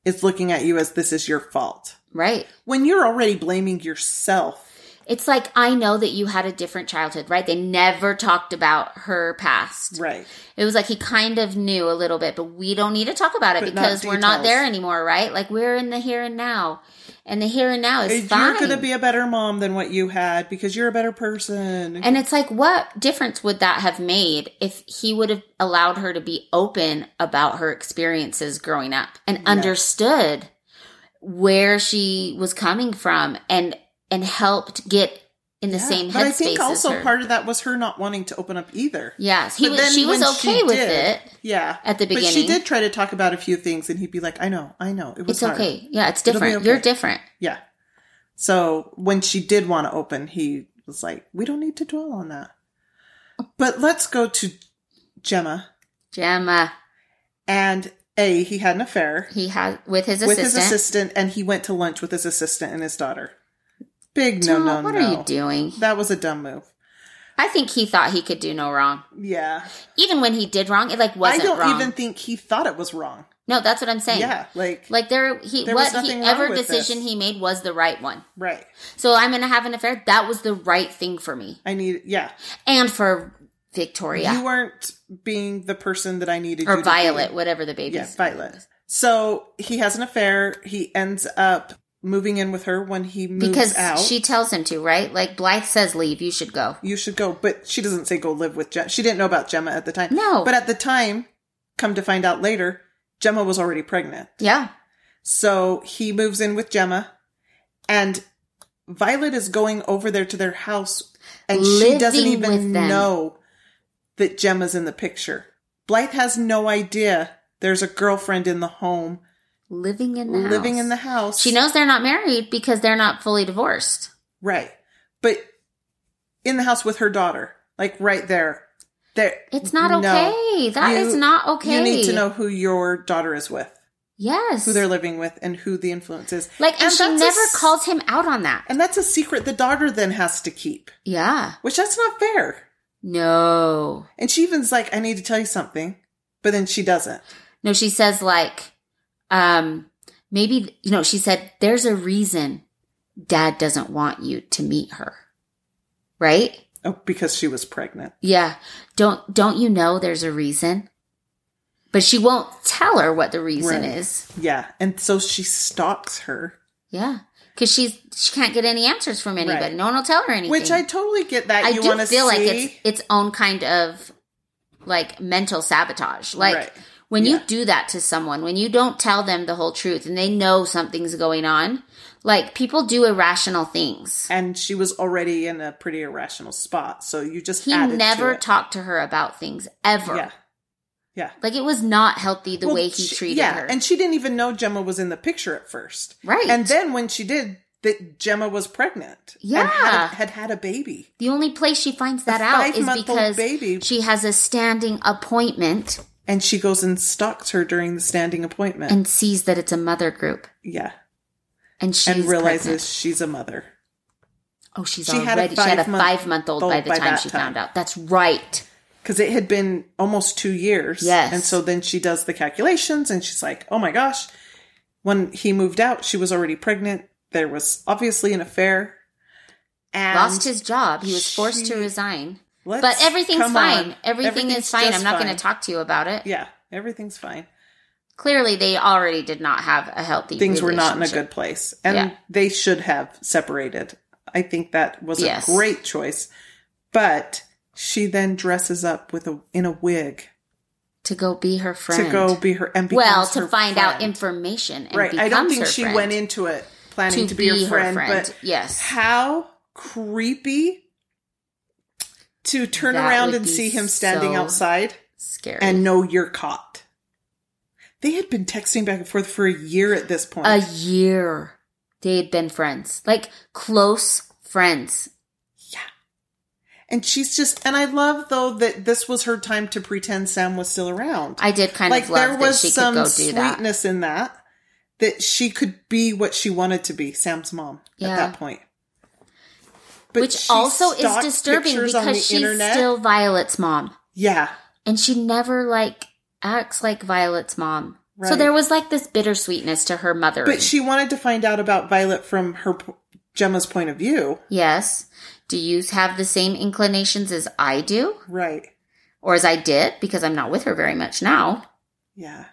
is looking at you as this is your fault. Right. When you're already blaming yourself. It's like, I know that you had a different childhood, right? They never talked about her past. Right. It was like he kind of knew a little bit, but we don't need to talk about it But not because we're not there anymore, right? Like we're in the here and now. And the here and now is You're going to be a better mom than what you had because you're a better person. And it's like, what difference would that have made if he would have allowed her to be open about her experiences growing up and understood where she was coming from and and helped get in the Yeah, same but I think also part of that was her not wanting to open up either. yes, he But was. She was okay she with did- it. Yeah. At the But she did try to talk about a few things, and he'd be like, I know, I know. It was It's hard." okay. Yeah, it's different. okay. You're different. Yeah. So when she did want to open, he was like, we don't need to dwell on that. But let's go to Gemma. Gemma, And A, he had an affair he had with his with assistant. his assistant, and he went to lunch with his assistant and his daughter. Big no, Don't- no, what no. are you doing? That was a dumb move. I think he thought he could do no wrong. Yeah. Even when he did wrong, it like wasn't I don't wrong. even think he thought it was wrong. no, that's what I'm saying. Yeah. Like, Like there, he There was what he ever decision this. he made was the right one. right. So I'm gonna have an affair. That was the right thing for me I need, yeah. and for Victoria You weren't being the person that I needed you or to be. Violet, whatever the baby. Yeah, Violet. So he has an affair. He ends up moving in with her when he moves because out. she tells him to. Right? Like Blythe says, leave. You should go. you should go, but she doesn't say go live with Gemma. She didn't know about Gemma at the time. No. But at the time, come to find out later, Gemma was already pregnant. Yeah. So he moves in with Gemma, and Violet is going over there to their house, and she doesn't even know that Gemma's in the picture. Blythe has no idea there's a girlfriend in the home living in the living house. in the house. She knows they're not married because they're not fully divorced. right, but in the house with her daughter, like right there. There, It's not no. okay. That is You- not okay. You need to know who your daughter is with, Yes. who they're living with, and who the influence is. like, and, she that's a never calls him out on that. And that's a secret the daughter then has to keep, Yeah. which that's not fair. No. And she even's like, I need to tell you something, but then she doesn't. No, she says like, um, maybe, you know, she said, there's a reason dad doesn't want you to meet her. Right? Oh, because she was pregnant. Yeah. Don't, don't you know there's a reason? But she won't tell her what the reason Right. is. Yeah, and so she stalks her, Yeah. Cause she's, she can't get any answers from anybody. Right. No one will tell her anything. which I totally get that I you do feel see. like it's its own kind of like mental sabotage. Like Right. when Yeah. you do that to someone, when you don't tell them the whole truth and they know something's going on, like people do irrational things. and she was already in a pretty irrational spot, so you just He added never to it. talked to her about things ever. Yeah, yeah. Like it was not healthy the Well, way he she- treated yeah, her. and she didn't even know Gemma was in the picture at first. right. And then when she did, that Gemma was pregnant. Yeah. and had, had had a baby. the only place she finds that out is because baby. she has a standing appointment And she goes and stalks her during the standing appointment. and sees that it's a mother group. yeah, And she and realizes pregnant. she's a mother. Oh, she's She had a already. she had a five-month- old by the by time she time. found out. That's right. Because it had been almost two years. Yes. And so then she does the calculations and she's like, oh my gosh. When he moved out, she was already pregnant. There was obviously an affair. And Lost his job. He was forced to resign. But everything's fine. Everything Everything's is fine. I'm not going to talk to you about it. Yeah, everything's fine. Clearly, they already did not have a healthy. Things were not in a good place. And Yeah. they should have separated. I think that was Yes. a great choice. But she then dresses up with a in a wig to go be her friend. to go be her and well to her find out information. And right. I don't think she friend went into it planning to, be, her friend, but yes, how creepy to turn That around and see him standing so outside scary. and know you're caught. They had been texting back and forth for a year at this point. a year they had been friends, like close friends. And she's just, and I love though that this was her time to pretend Sam was still around. I did kind like of love there that was she could some go do that. sweetness in that, that she could be what she wanted to be, Sam's mom Yeah. at that point. But Which also is disturbing pictures on the because she's internet. still Violet's mom. yeah, And she never like acts like Violet's mom. So there was like this bittersweetness to her mother. but she wanted to find out about Violet from her Gemma's point of view, yes. Do you have the same inclinations as I do? right? Or as I did, because I'm not with her very much now. Yeah,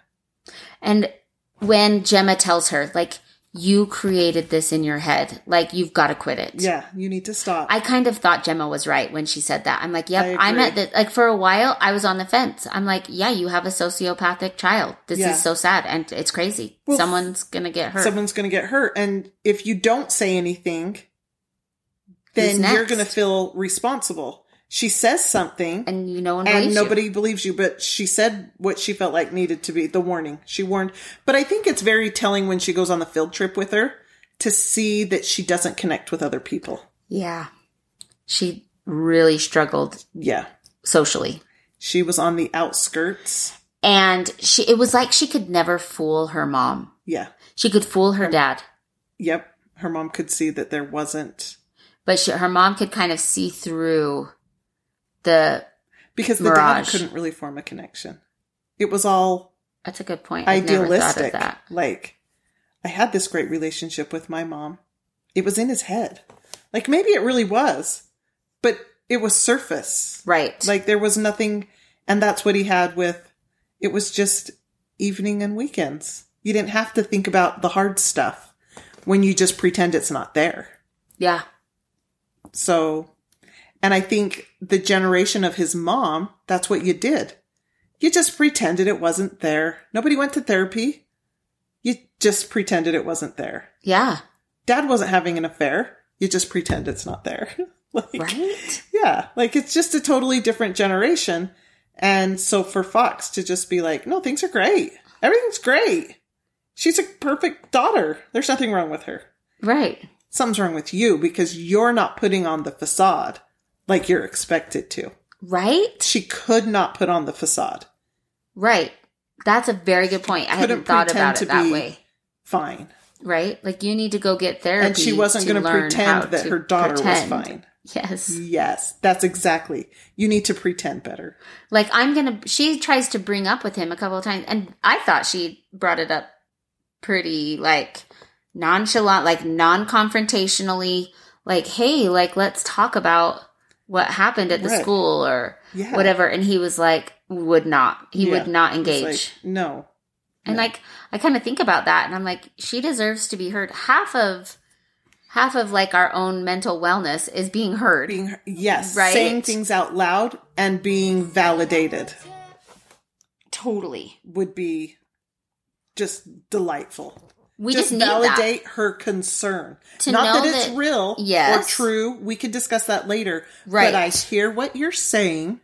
And when Gemma tells her, like, you created this in your head, like, you've got to quit it. yeah. You need to stop. I kind of thought Gemma was right when she said that. I'm like, yep, I'm at the, like, for a while, I was on the fence. I'm like, yeah, you have a sociopathic child. This Yeah. is so sad and it's crazy. Well, Someone's going to get hurt. Someone's going to get hurt, and if you don't say anything, then you're going to feel responsible. She says something, and you know, and believes you. nobody believes you but she said what she felt like needed to be the warning she warned but i think it's very telling when she goes on the field trip with her to see that she doesn't connect with other people Yeah. She really struggled yeah socially. she was on the outskirts And she, it was like she could never fool her mom. yeah She could fool her dad. yep her mom could see that there wasn't but she, her mom could kind of see through the because the Mirage. dad couldn't really form a connection it was all that's a good point I've never thought idealistic of that like i had this great relationship with my mom it was in his head like maybe it really was but it was surface right Like there was nothing, and that's what he had with. It was just evening and weekends. You didn't have to think about the hard stuff when you just pretend it's not there. yeah So, and I think the generation of his mom, that's what you did. You just pretended it wasn't there. Nobody went to therapy. You just pretended it wasn't there. yeah Dad wasn't having an affair. You just pretend it's not there. like, right Yeah, like it's just a totally different generation. And so for Fox to just be like, no, things are great. Everything's great. She's a perfect daughter. There's nothing wrong with her. Right. Something's wrong with you because you're not putting on the facade like you're expected to. Right? She could not put on the facade. Right. That's a very good point. I hadn't thought about to it that way. Fine. Right? Like you need to go get therapy. And she wasn't to going to pretend that to her daughter pretend. was fine. Yes. Yes, that's exactly. You need to pretend better. Like I'm gonna she tries to bring up with him a couple of times and I thought she brought it up pretty like nonchalant, like non-confrontationally, like, hey, like let's talk about what happened at the Right. school or Yeah. whatever. And he was like, would not. He Yeah. would not engage. like, no. And No. like I kind of think about that and I'm like she deserves to be heard. Half of half of like our own mental wellness is being heard. Being yes, Right? saying things out loud and being validated totally. would be just delightful. We just, just, validate her concern. To Not know that it's that- real Yes. or true. We could discuss that later. Right. But I hear what you're saying.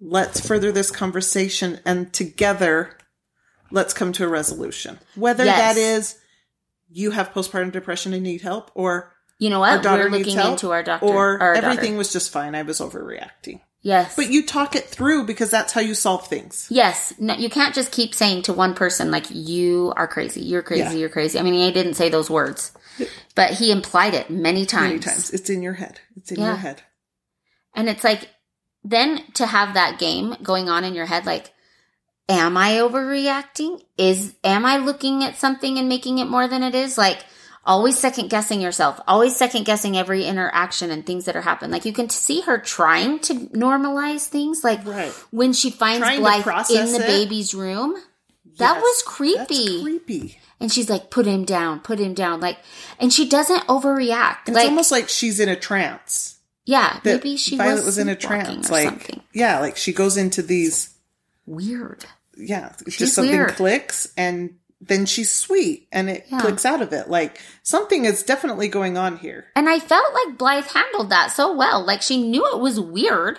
Let's further this conversation and together let's come to a resolution. Whether Yes. that is you have postpartum depression and need help or. You know our what? daughter We're needs looking help into our doctor or our everything daughter. was just fine. I was overreacting. Yes. But you talk it through because that's how you solve things. Yes. No, you can't just keep saying to one person like you are crazy. You're crazy. Yeah. You're crazy. I mean, he didn't say those words, but he implied it many times. Many times. It's in your head. It's in Yeah. your head. And it's like, then to have that game going on in your head, like, am I overreacting? Is, am I looking at something and making it more than it is? Like, always second guessing yourself, always second guessing every interaction and things that are happening. Like, you can see her trying to normalize things. Like, Right. when she finds Trying Blythe in the it. baby's room, that Yes. was That's creepy. creepy. And she's like, put him down, put him down. Like, and she doesn't overreact. Like, it's almost like she's in a trance. yeah, maybe she Violet was, was, in a trance. Like something. yeah, like she goes into these Weird. yeah, She's just something weird. clicks and then she's sweet and it Yeah. clicks out of it. Like something is definitely going on here. And I felt like Blythe handled that so well. Like she knew it was weird,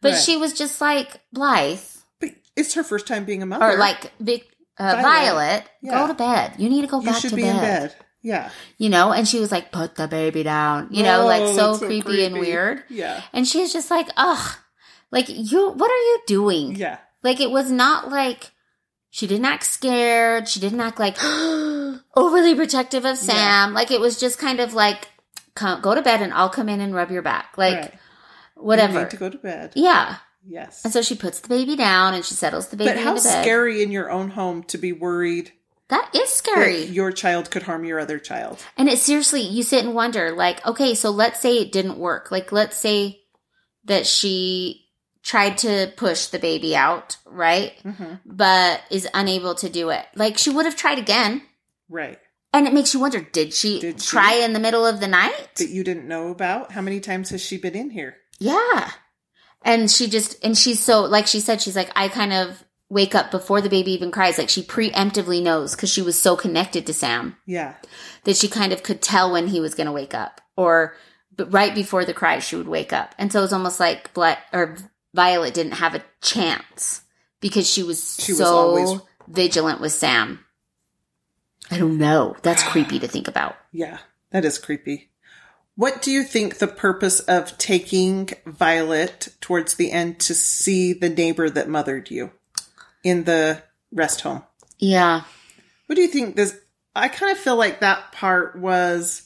but Right. she was just like, Blythe, But it's her first time being a mother. or like Vic, uh, Violet. Violet, Yeah. go to bed. You need to go you back should to be bed. in bed. Yeah. You know, and she was like, put the baby down. You know, like Oh, so that's creepy, and weird. Yeah. And she's just like, ugh, like you, what are you doing? Yeah. Like it was not like she didn't act scared. She didn't act like overly protective of Sam. Like it was just kind of like, come, go to bed and I'll come in and rub your back. Like Right. You whatever. need to go to bed. yeah. Yes. And so she puts the baby down and she settles the baby But how bed. scary in your own home to be worried that is scary. that your child could harm your other child. And it seriously, you sit and wonder, like, okay, so let's say it didn't work. Like, let's say that she tried to push the baby out, right? hmm But is unable to do it. Like, she would have tried again. Right. And it makes you wonder, did she, Did she? try in the middle of the night? That you didn't know about? How many times has she been in here? Yeah. And she just, and she's so, like she said, she's like, I kind of wake up before the baby even cries. Like she preemptively knows because she was so connected to Sam Yeah. that she kind of could tell when he was going to wake up or but right before the cry, she would wake up. And so it was almost like Black or Violet didn't have a chance because she was She was so always- vigilant with Sam. I don't know. That's creepy to think about. Yeah. That is creepy. What do you think the purpose of taking Violet towards the end to see the neighbor that mothered you in the rest home? Yeah. What do you think this I kind of feel like that part was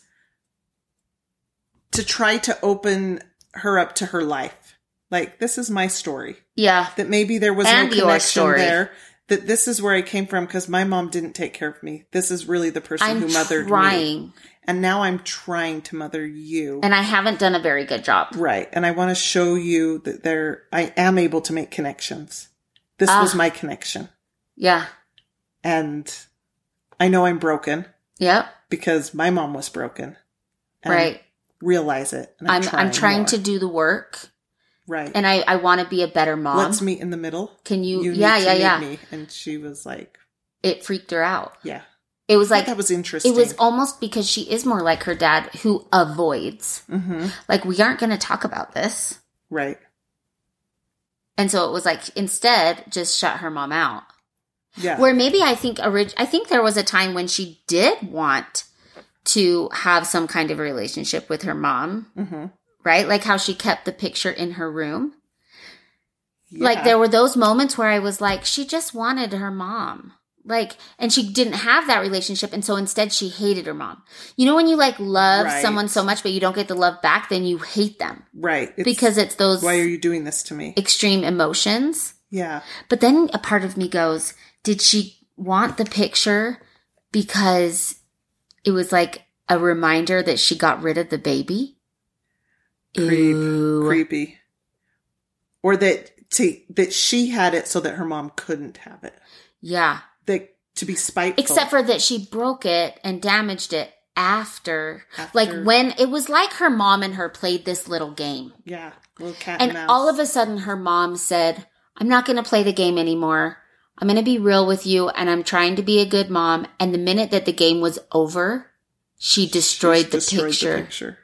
to try to open her up to her life. Like this is my story. Yeah. That maybe there was And no connection there. That this is where I came from because my mom didn't take care of me. This is really the person I'm who mothered me. trying. And now I'm trying to mother you. And I haven't done a very good job. right. And I want to show you that there I am able to make connections. This Ah. was my connection. Yeah. And I know I'm broken Yep. because my mom was broken. And I right. realize it. And I'm I'm trying more. to do the work right. and I I want to be a better mom. Let's meet in the middle. Can you, You Yeah, yeah, yeah. me. And she was like, It freaked her out. "Yeah." It was Like that was interesting. it was almost because she is more like her dad who avoids. hmm Like we aren't going to talk about this. right. And so it was like instead just shut her mom out. Yeah. Where maybe I think orig- I think there was a time when she did want to have some kind of relationship with her mom, Mm-hmm. Right? Like how she kept the picture in her room. Yeah. Like there were those moments where I was like, she just wanted her mom. Like, and she didn't have that relationship. And so instead she hated her mom. You know, when you like love Right. someone so much, but you don't get the love back, then you hate them right. It's, because it's those why are you doing this to me? extreme emotions. Yeah. But then a part of me goes, did she want the picture because it was like a reminder that she got rid of the baby? Creep. Ew. Creepy. Or that to, that she had it so that her mom couldn't have it. Yeah. That to be spiteful. Except for that she broke it and damaged it after. After- Like when it was like her mom and her played this little game. yeah, little cat and, And all of a sudden her mom said, I'm not going to play the game anymore. I'm going to be real with you and I'm trying to be a good mom. And the minute that the game was over, she destroyed, She the, destroyed picture. picture.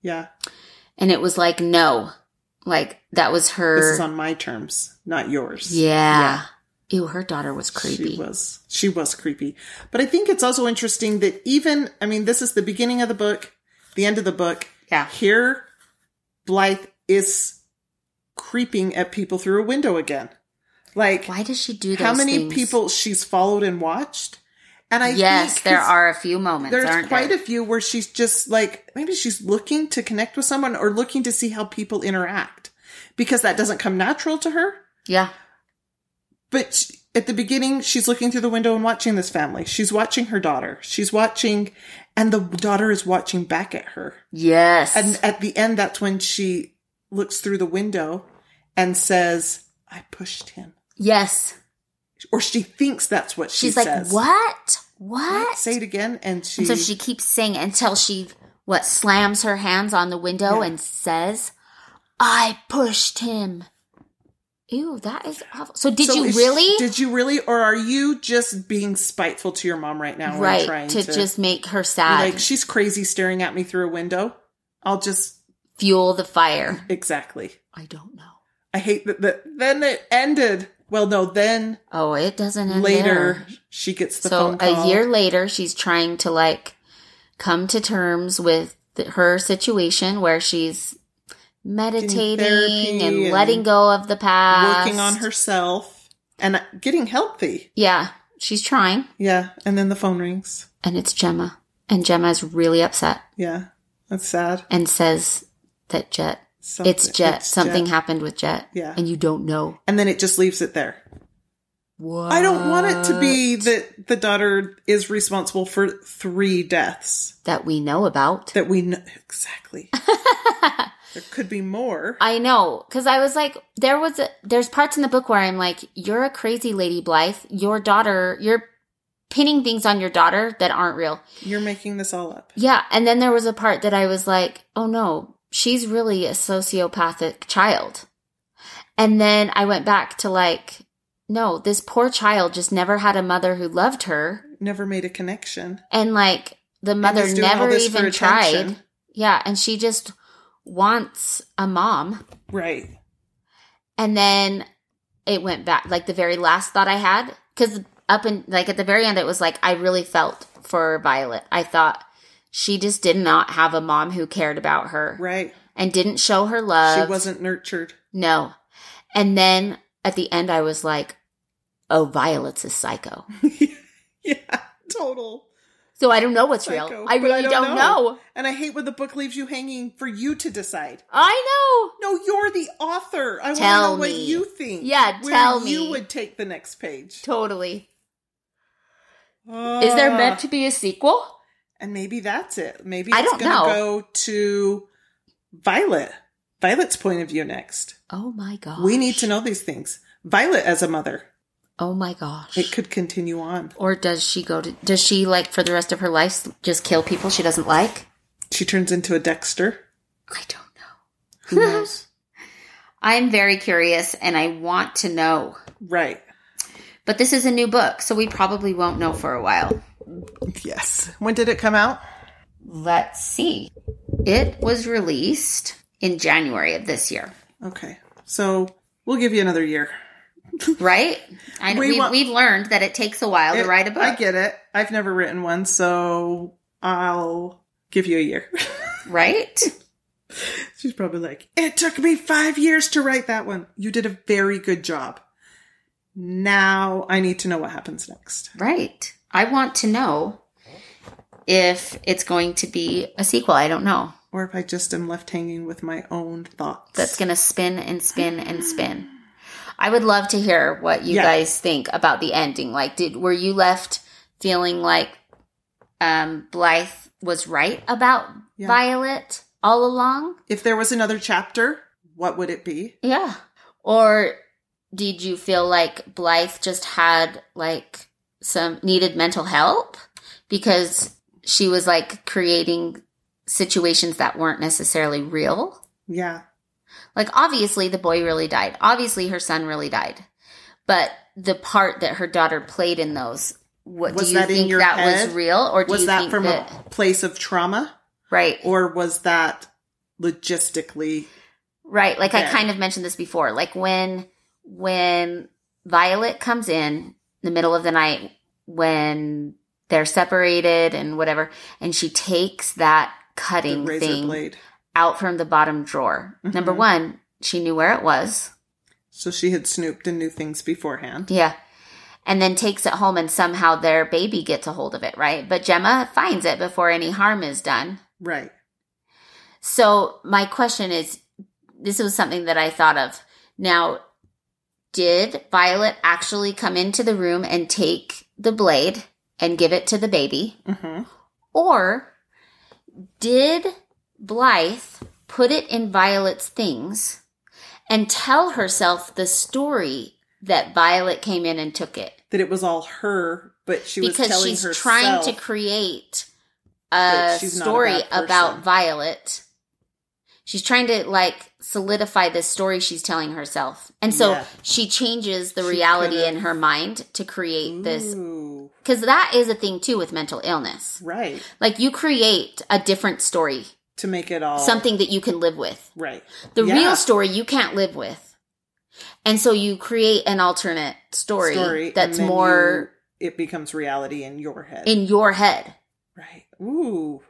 Yeah, And it was like, no. Like that was her. this is on my terms, not yours. yeah. Ew, her daughter was creepy. She was. She was creepy. But I think it's also interesting that even, I mean, this is the beginning of the book, the end of the book. Yeah. Here, Blythe is creeping at people through a window again. Like, Why does she do how many things? people she's followed and watched? And I yes, think there are a few moments. There's quite there? a few where she's just like, maybe she's looking to connect with someone or looking to see how people interact because that doesn't come natural to her. yeah. But sh- at the beginning, she's looking through the window and watching this family. She's watching her daughter. She's watching, and the daughter is watching back at her. Yes. And at the end, that's when she looks through the window and says, I pushed him. yes. Or she thinks that's what she She's like, says. what? What? Say it again. And she, and so she keeps saying until she, what, slams her hands on the window Yeah. and says, I pushed him. Ew, that is awful. So did So you really? Did you really? Or are you just being spiteful to your mom right now? right. trying To, to, just make her sad. like, she's crazy staring at me through a window. I'll just, Fuel the fire. exactly. I don't know. I hate that. that then it ended. Well, no, then Oh, it doesn't end later there. she gets the so phone call. a year later she's trying to like come to terms with the, her situation where she's meditating and, and letting go of the past working on herself and getting healthy. yeah she's trying Yeah, and then the phone rings. and it's gemma and gemma is really upset Yeah, that's sad. and says that jet Something- it's jet it's something Jet. happened with jet Yeah. and you don't know and then it just leaves it there. what I don't want it to be that the daughter is responsible for three deaths that we know about that we know exactly. there could be more. I know, because I was like, there was a, there's parts in the book where I'm like, you're a crazy lady, Blythe. Your daughter, you're pinning things on your daughter that aren't real. You're making this all up. Yeah, and then there was a part that I was like, oh no, she's really a sociopathic child. And then I went back to like, no, this poor child just never had a mother who loved her, Never made a connection. and like the mother he's doing all never even tried. Yeah, and she just wants a mom. Right. And then it went back, like the very last thought I had, because up in, like at the very end, it was like, I really felt for Violet. I thought she just did not have a mom who cared about her Right. and didn't show her love. She wasn't nurtured. No. And then at the end, I was like, oh, Violet's a psycho. yeah, total. So I don't know what's Psycho, real. I really don't, know. And I hate when the book leaves you hanging for you to decide. I know. No, you're the author. I want to know what you think. Yeah, tell You me. would take the next page. Totally. Uh, Is there meant to be a sequel? And maybe that's it. Maybe I it's don't going know. to go to Violet. Violet's point of view next. Oh my god. We need to know these things. Violet as a mother. Oh my gosh. It could continue on. Or does she go to, does she like for the rest of her life just kill people she doesn't like? She turns into a Dexter. I don't know. Who knows? I'm very curious and I want to know. right. But this is a new book, so we probably won't know for a while. Yes. When did it come out? Let's see. It was released in January of this year. Okay. So we'll give you another year right? I, We we, want- we've learned that it takes a while It- to write a book, I get it. I've never written one, so I'll give you a year. right? She's probably like, it took me five years to write that one. You did a very good job. Now I need to know what happens next. Right. I want to know if it's going to be a sequel. I don't know. Or if I just am left hanging with my own thoughts. That's going to spin and spin and spin. I would love to hear what you Yeah. guys think about the ending. Like, did were you left feeling like um, Blythe was right about Yeah. Violet all along? if there was another chapter, what would it be? Yeah. Or did you feel like Blythe just had like some needed mental help because she was like creating situations that weren't necessarily real? Yeah. Like obviously the boy really died. Obviously her son really died. But the part that her daughter played in those, what Was do you think that head? was real or do Was you that from that a place of trauma? right Or was that logistically? Right. Like I kind of mentioned this before. Like when when Violet comes in the middle of the night when they're separated and whatever, and she takes that cutting thing blade. out from the bottom drawer. Mhm. Number one, she knew where it was. So she had snooped and knew things beforehand. Yeah. And then takes it home and somehow their baby gets a hold of it, right? But Gemma finds it before any harm is done. Right. So my question is, this was something that I thought of. Now, did Violet actually come into the room and take the blade and give it to the baby? hmm Or did Blythe put it in Violet's things and tell herself the story that Violet came in and took it? That it was all her, but she was because she's herself. trying to create a not a story about Violet. She's trying to like solidify this story she's telling herself. And so Yeah. she changes the She reality in her mind to create this cuz that is a thing too with mental illness. right. Like you create a different story, To make it all something that you can live with. right. The Yeah. real story you can't live with. And so you create an alternate story, Story, that's more you- it becomes reality in your head. in your head. right. Ooh.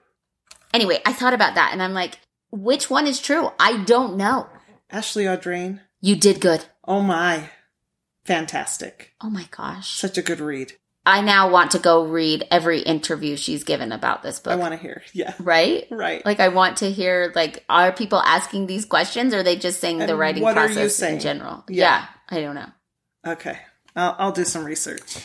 Anyway, I thought about that and I'm like, which one is true? I don't know. Ashley Audrain. You did good. Oh my. Fantastic. Oh my gosh. Such a good read. I now want to go read every interview she's given about this book. I want to hear. Yeah. right? Right. Like I want to hear like are people asking these questions or are they just saying the writing what are you process in general? Yeah. Yeah. I don't know. okay. I'll, I'll do some research.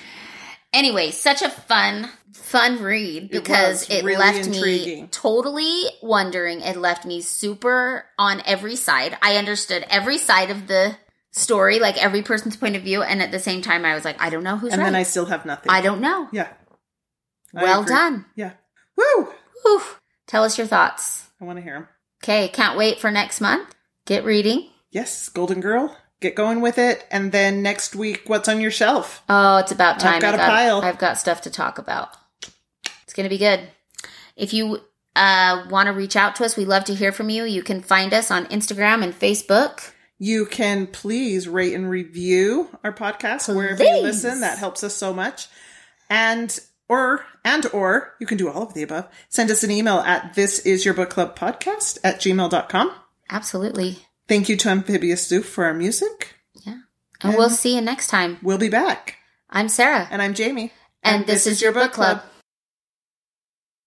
Anyway, such a fun, fun read It because was it, really left intriguing. me totally wondering. It left me super on every side. I understood every side of the story, like every person's point of view, and at the same time, I was like, I don't know who's and right. then I still have nothing. I don't know. Yeah. I well agree. done. Yeah. Woo! Whew. Tell us your thoughts. I want to hear them. Okay, can't wait for next month. Get reading. Yes, Golden Girl. Get going with it. And then next week, what's on your shelf? Oh, it's about time. I've got I a pile. I've got stuff to talk about. It's going to be good. If you uh, want to reach out to us, we love to hear from you. You can find us on Instagram and Facebook. You can please rate and review our podcast wherever you listen. That helps us so much. And or and or you can do all of the above. Send us an email at this is your book club podcast at gmail.com. Absolutely. Thank you to Amphibious Zoo for our music. Yeah. And we'll see you next time. We'll be back. I'm Sarah. And I'm Jamie. And this is your book club.